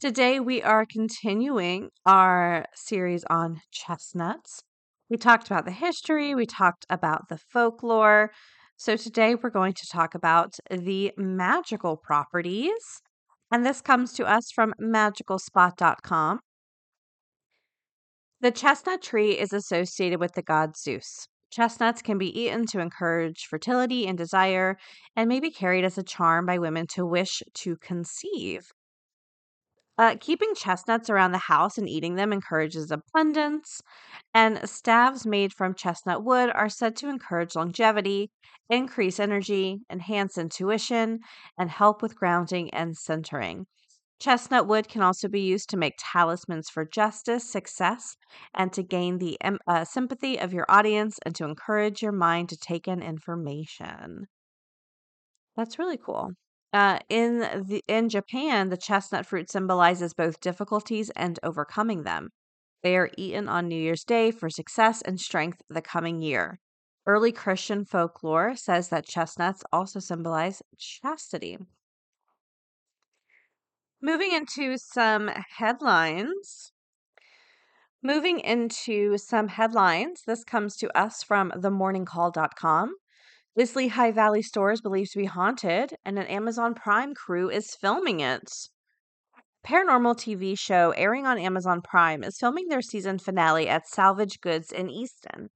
Today, we are continuing our series on chestnuts. We talked about the history, we talked about the folklore. So, today we're going to talk about the magical properties. And this comes to us from magickalspot.com. The chestnut tree is associated with the god Zeus. Chestnuts can be eaten to encourage fertility and desire, and may be carried as a charm by women to wish to conceive. Uh, keeping chestnuts around the house and eating them encourages abundance, and staves made from chestnut wood are said to encourage longevity, increase energy, enhance intuition, and help with grounding and centering. Chestnut wood can also be used to make talismans for justice, success, and to gain the uh, sympathy of your audience and to encourage your mind to take in information. That's really cool. Uh, in the in Japan, the chestnut fruit symbolizes both difficulties and overcoming them. They are eaten on New Year's Day for success and strength the coming year. Early Christian folklore says that chestnuts also symbolize chastity. Moving into some headlines. Moving into some headlines, this comes to us from themorningcall.com. This Lehigh Valley store is believed to be haunted, and an Amazon Prime crew is filming it. Paranormal TV show airing on Amazon Prime is filming their season finale at Salvage Goods in Easton.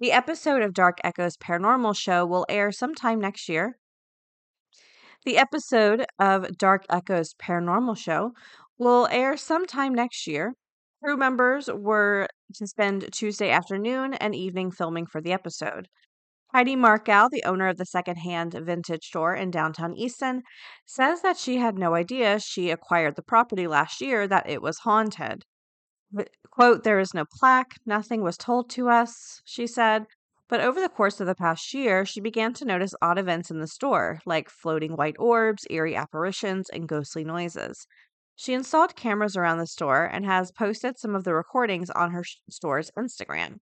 The episode of Dark Echoes Paranormal Show will air sometime next year. The episode of Dark Echoes Paranormal Show will air sometime next year. Crew members were to spend Tuesday afternoon and evening filming for the episode. Heidi Markow, the owner of the secondhand vintage store in downtown Easton, says that she had no idea she acquired the property last year that it was haunted. Quote, there is no plaque, nothing was told to us, she said. But over the course of the past year, she began to notice odd events in the store, like floating white orbs, eerie apparitions, and ghostly noises. She installed cameras around the store and has posted some of the recordings on her store's Instagram.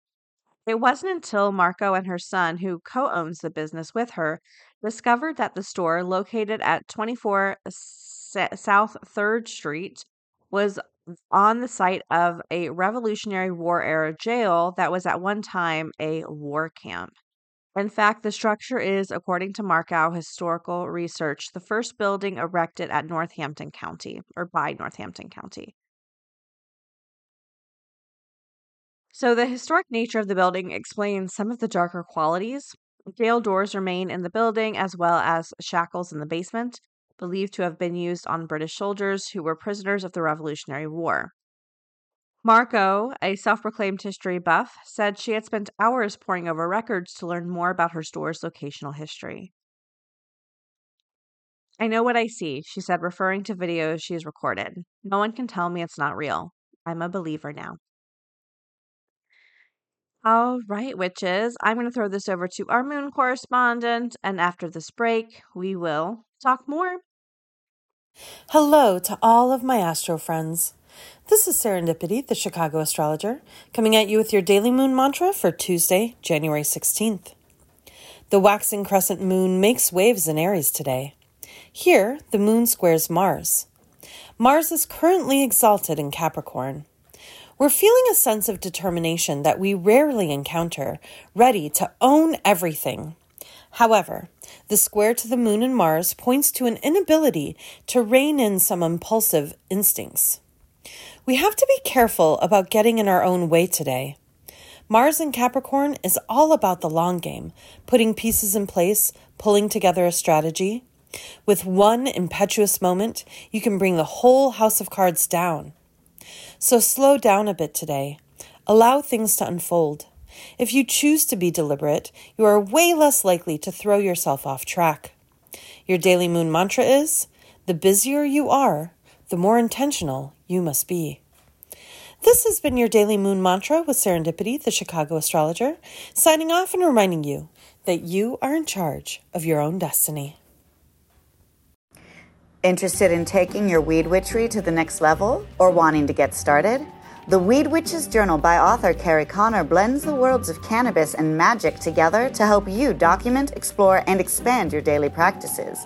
It wasn't until Markow and her son, who co owns the business with her, discovered that the store, located at 24 South 3rd Street, was on the site of a Revolutionary War era jail that was at one time a war camp. In fact, the structure is, according to Markow Historical Research, the first building erected at Northampton County or by Northampton County. So, the historic nature of the building explains some of the darker qualities. Jail doors remain in the building, as well as shackles in the basement, believed to have been used on British soldiers who were prisoners of the Revolutionary War. Markow, a self proclaimed history buff, said she had spent hours poring over records to learn more about her store's locational history. I know what I see, she said, referring to videos she has recorded. No one can tell me it's not real. I'm a believer now. All right, witches. I'm going to throw this over to our moon correspondent, and after this break, we will talk more. Hello to all of my astro friends. This is Serendipity, the Chicago astrologer, coming at you with your daily moon mantra for Tuesday, January 16th. The waxing crescent moon makes waves in Aries today. Here, the moon squares Mars. Mars is currently exalted in Capricorn. We're feeling a sense of determination that we rarely encounter, ready to own everything. However, the square to the moon and Mars points to an inability to rein in some impulsive instincts. We have to be careful about getting in our own way today. Mars in Capricorn is all about the long game, putting pieces in place, pulling together a strategy. With one impetuous moment, you can bring the whole house of cards down. So slow down a bit today. Allow things to unfold. If you choose to be deliberate, you are way less likely to throw yourself off track. Your daily moon mantra is the busier you are, the more intentional you must be. This has been your daily moon mantra with Serendipity, the Chicago astrologer, signing off and reminding you that you are in charge of your own destiny. Interested in taking your weed witchery to the next level or wanting to get started? The Weed Witches Journal by author Kerri Connor blends the worlds of cannabis and magic together to help you document, explore, and expand your daily practices.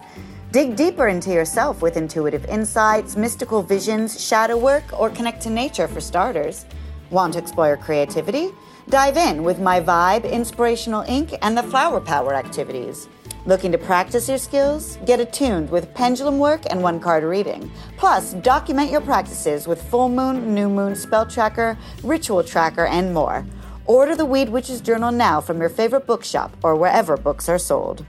Dig deeper into yourself with intuitive insights, mystical visions, shadow work, or connect to nature for starters. Want to explore your creativity? Dive in with My Vibe, Inspirational Ink, and the Flower Power activities. Looking to practice your skills? Get attuned with pendulum work and one card reading. Plus, document your practices with full moon, new moon spell tracker, ritual tracker, and more. Order the Weed Witches Journal now from your favorite bookshop or wherever books are sold.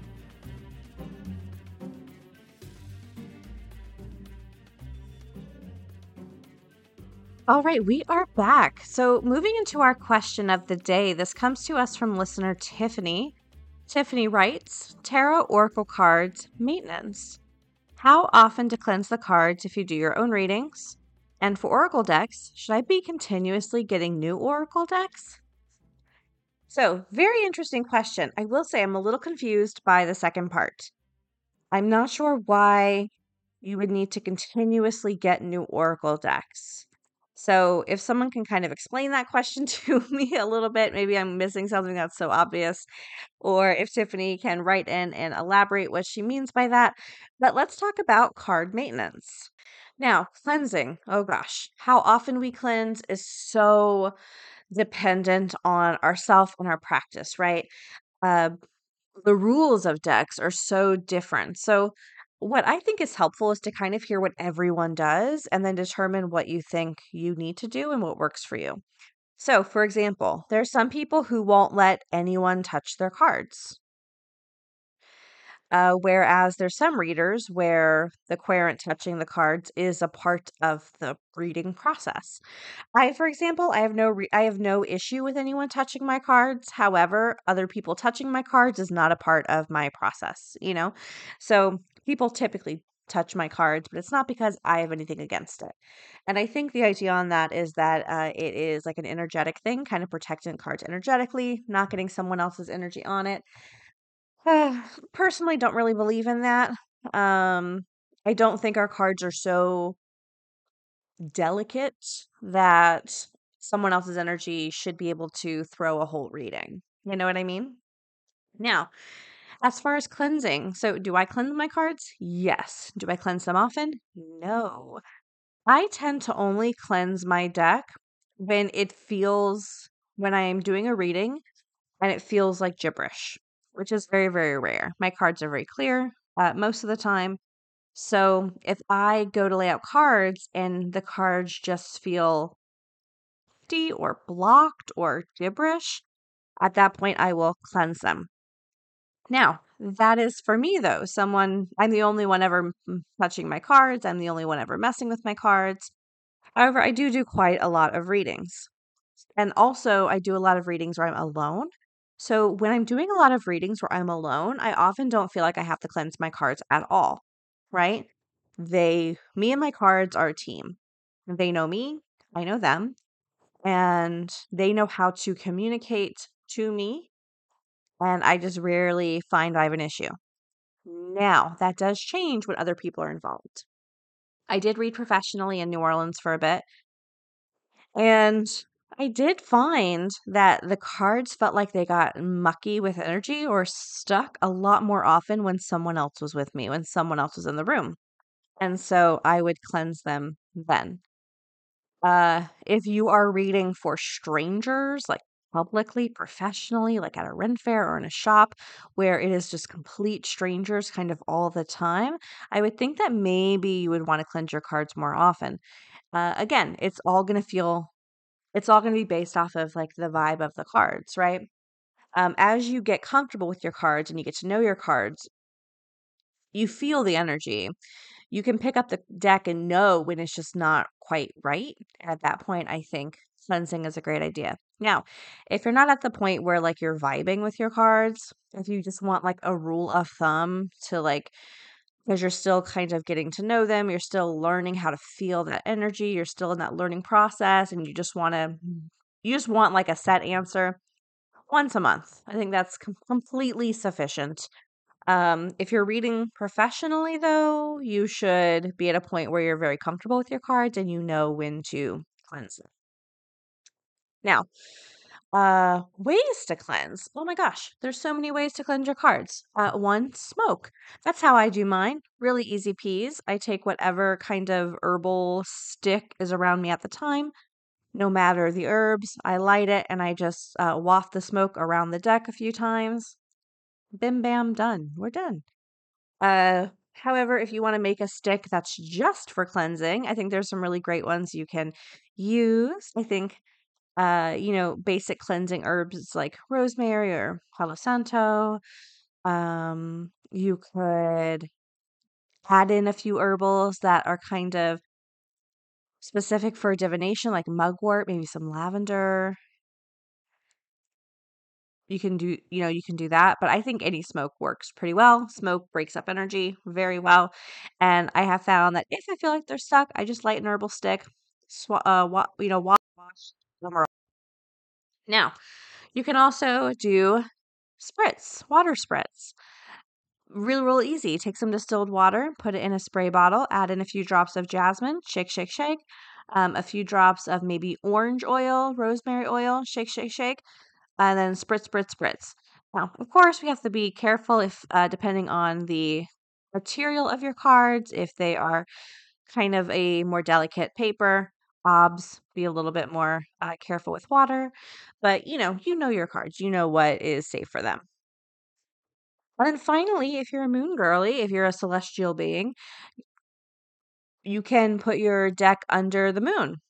All right, we are back. So, moving into our question of the day, this comes to us from listener Tiffany. Tiffany writes Tarot Oracle cards maintenance. How often to cleanse the cards if you do your own readings? And for Oracle decks, should I be continuously getting new Oracle decks? So, very interesting question. I will say I'm a little confused by the second part. I'm not sure why you would need to continuously get new Oracle decks. So, if someone can kind of explain that question to me a little bit, maybe I'm missing something that's so obvious, or if Tiffany can write in and elaborate what she means by that. But let's talk about card maintenance. Now, cleansing. Oh gosh, how often we cleanse is so dependent on ourself and our practice, right? Uh, the rules of decks are so different. So, what I think is helpful is to kind of hear what everyone does and then determine what you think you need to do and what works for you. So, for example, there are some people who won't let anyone touch their cards. Uh, whereas there's some readers where the querent touching the cards is a part of the reading process. I, for example, I have no re- I have no issue with anyone touching my cards. However, other people touching my cards is not a part of my process. You know, so people typically touch my cards, but it's not because I have anything against it. And I think the idea on that is that uh, it is like an energetic thing, kind of protecting cards energetically, not getting someone else's energy on it. Uh, personally, don't really believe in that. Um, I don't think our cards are so delicate that someone else's energy should be able to throw a whole reading. You know what I mean? Now, as far as cleansing, so do I cleanse my cards? Yes. Do I cleanse them often? No. I tend to only cleanse my deck when it feels, when I am doing a reading and it feels like gibberish which is very, very rare. My cards are very clear uh, most of the time. So if I go to lay out cards and the cards just feel empty or blocked or gibberish, at that point I will cleanse them. Now, that is for me though. Someone, I'm the only one ever touching my cards, I'm the only one ever messing with my cards. However, I do do quite a lot of readings. And also, I do a lot of readings where I'm alone. So when I'm doing a lot of readings where I'm alone, I often don't feel like I have to cleanse my cards at all, right? They, me and my cards are a team. They know me, I know them, and they know how to communicate to me. And I just rarely find I have an issue. Now, that does change when other people are involved. I did read professionally in New Orleans for a bit. And I did find that the cards felt like they got mucky with energy or stuck a lot more often when someone else was with me, when someone else was in the room. And so I would cleanse them then. Uh, if you are reading for strangers, like publicly, professionally, like at a ren fair or in a shop where it is just complete strangers kind of all the time, I would think that maybe you would want to cleanse your cards more often. Uh, again, it's all going to feel it's all going to be based off of like the vibe of the cards, right? Um, as you get comfortable with your cards and you get to know your cards, you feel the energy. You can pick up the deck and know when it's just not quite right. At that point, I think cleansing is a great idea. Now, if you're not at the point where like you're vibing with your cards, if you just want like a rule of thumb to like because you're still kind of getting to know them, you're still learning how to feel that energy, you're still in that learning process and you just want to you just want like a set answer once a month. I think that's com- completely sufficient. Um, if you're reading professionally, though, you should be at a point where you're very comfortable with your cards and you know when to cleanse them. Now, uh, ways to cleanse. Oh my gosh, there's so many ways to cleanse your cards. Uh, one, smoke. That's how I do mine. Really easy peas. I take whatever kind of herbal stick is around me at the time, no matter the herbs. I light it and I just uh, waft the smoke around the deck a few times. Bim bam, done. We're done. Uh, however, if you want to make a stick that's just for cleansing, I think there's some really great ones you can use. I think uh, you know, basic cleansing herbs like rosemary or palo santo. Um, you could add in a few herbals that are kind of specific for divination, like mugwort, maybe some lavender. You can do, you know, you can do that, but I think any smoke works pretty well. Smoke breaks up energy very well, and I have found that if I feel like they're stuck, I just light an herbal stick, sw- uh, wa- you know, wash now, you can also do spritz, water spritz. Real, real easy. Take some distilled water, put it in a spray bottle, add in a few drops of jasmine, shake, shake, shake. Um, a few drops of maybe orange oil, rosemary oil, shake, shake, shake, and then spritz, spritz, spritz. Now, of course, we have to be careful if, uh, depending on the material of your cards, if they are kind of a more delicate paper, obs, be a little bit more uh, careful with water. But you know, you know your cards, you know what is safe for them. And then finally, if you're a moon girly, if you're a celestial being, you can put your deck under the moon.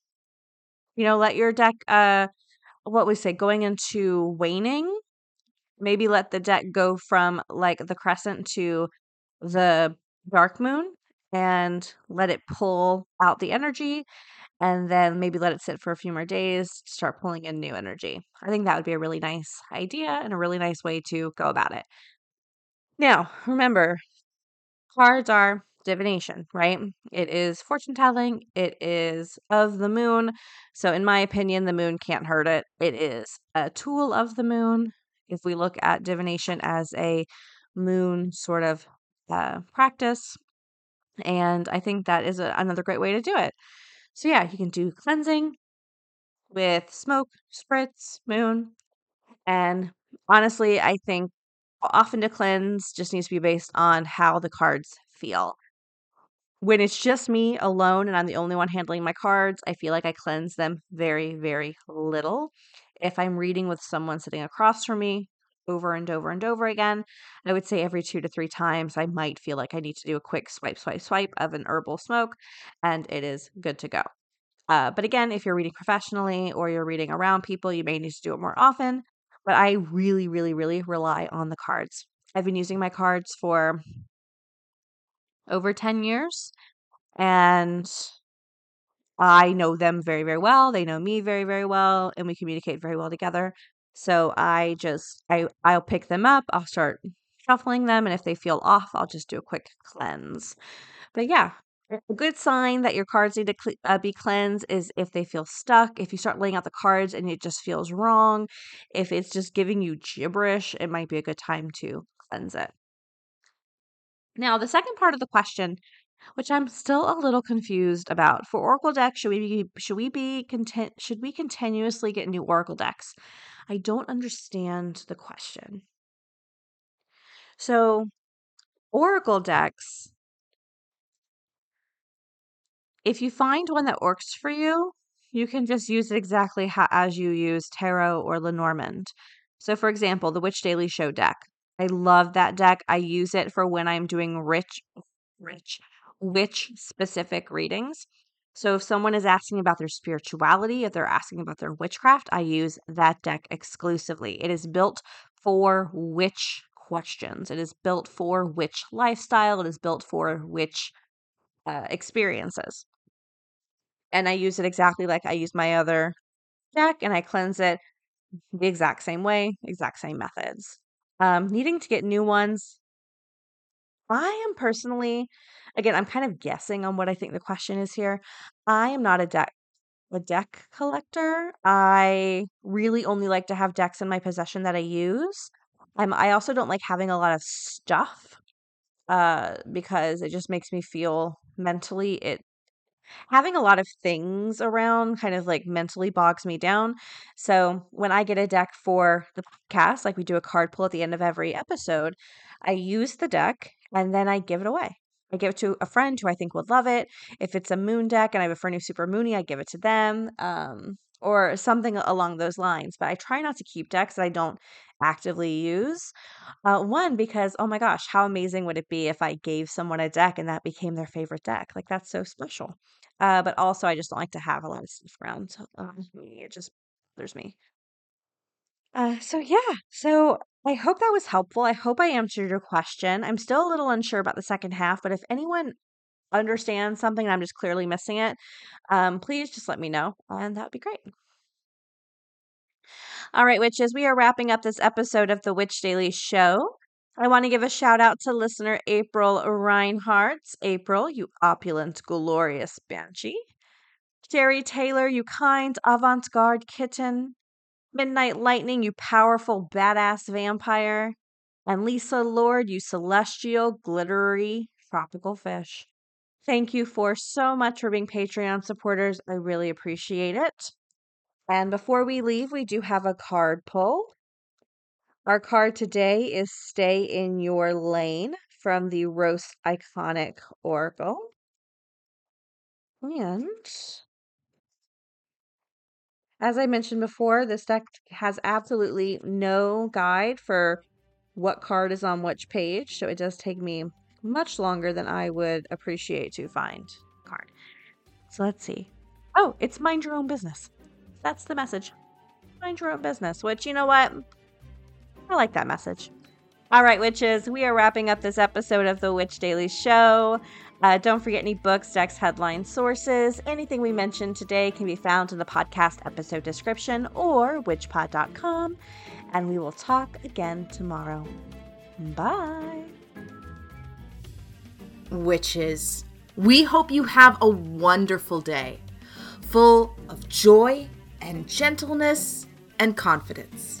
You know, let your deck, uh, what we say, going into waning. Maybe let the deck go from like the crescent to the dark moon and let it pull out the energy and then maybe let it sit for a few more days to start pulling in new energy. I think that would be a really nice idea and a really nice way to go about it. Now, remember, cards are divination, right? It is fortune telling, it is of the moon. So, in my opinion, the moon can't hurt it. It is a tool of the moon. If we look at divination as a moon sort of uh, practice, and I think that is a, another great way to do it. So yeah, you can do cleansing with smoke, spritz, moon. And honestly, I think often to cleanse just needs to be based on how the cards feel. When it's just me alone and I'm the only one handling my cards, I feel like I cleanse them very, very little. If I'm reading with someone sitting across from me over and over and over again, I would say every two to three times, I might feel like I need to do a quick swipe, swipe, swipe of an herbal smoke, and it is good to go. Uh, but again, if you're reading professionally or you're reading around people, you may need to do it more often. But I really, really, really rely on the cards. I've been using my cards for over 10 years and I know them very, very well. They know me very, very well, and we communicate very well together. So I just I I'll pick them up, I'll start shuffling them, and if they feel off, I'll just do a quick cleanse. But yeah, a good sign that your cards need to uh, be cleansed is if they feel stuck, if you start laying out the cards and it just feels wrong, if it's just giving you gibberish, it might be a good time to cleanse it. Now, the second part of the question, which I'm still a little confused about, for Oracle decks, should we be should we be content should we continuously get new Oracle decks? I don't understand the question. So, Oracle decks if you find one that works for you, you can just use it exactly how, as you use Tarot or Lenormand. So, for example, the Witch Daily Show deck. I love that deck. I use it for when I'm doing rich, rich, witch specific readings. So, if someone is asking about their spirituality, if they're asking about their witchcraft, I use that deck exclusively. It is built for witch questions, it is built for witch lifestyle, it is built for witch uh, experiences and I use it exactly like I use my other deck and I cleanse it the exact same way, exact same methods. Um, needing to get new ones. I am personally, again, I'm kind of guessing on what I think the question is here. I am not a deck a deck collector. I really only like to have decks in my possession that I use. Um, I also don't like having a lot of stuff uh, because it just makes me feel mentally it having a lot of things around kind of like mentally bogs me down. So when I get a deck for the podcast, like we do a card pull at the end of every episode, I use the deck and then I give it away. I give it to a friend who I think would love it. If it's a moon deck and I have a friend who's super moony, I give it to them. Um, or something along those lines. But I try not to keep decks that I don't actively use. Uh, one, because oh my gosh, how amazing would it be if I gave someone a deck and that became their favorite deck? Like that's so special. Uh, but also, I just don't like to have a lot of stuff around me. It just bothers me. Uh, so yeah, so I hope that was helpful. I hope I answered your question. I'm still a little unsure about the second half, but if anyone understands something and I'm just clearly missing it, um, please just let me know, and that would be great. All right, witches, we are wrapping up this episode of the Witch Daily Show. I want to give a shout out to listener April Reinhardt. April, you opulent, glorious banshee. Sherry Taylor, you kind, avant garde kitten. Midnight Lightning, you powerful, badass vampire. And Lisa Lord, you celestial, glittery, tropical fish. Thank you for so much for being Patreon supporters. I really appreciate it. And before we leave, we do have a card pull. Our card today is Stay in Your Lane from the Roast Iconic Oracle. And as I mentioned before, this deck has absolutely no guide for what card is on which page, so it does take me much longer than I would appreciate to find card. So let's see. Oh, it's mind your own business. That's the message. Mind your own business, which you know what? I like that message. All right, witches, we are wrapping up this episode of the Witch Daily Show. Uh, don't forget any books, decks, headlines, sources. Anything we mentioned today can be found in the podcast episode description or witchpod.com. And we will talk again tomorrow. Bye. Witches, we hope you have a wonderful day, full of joy and gentleness and confidence.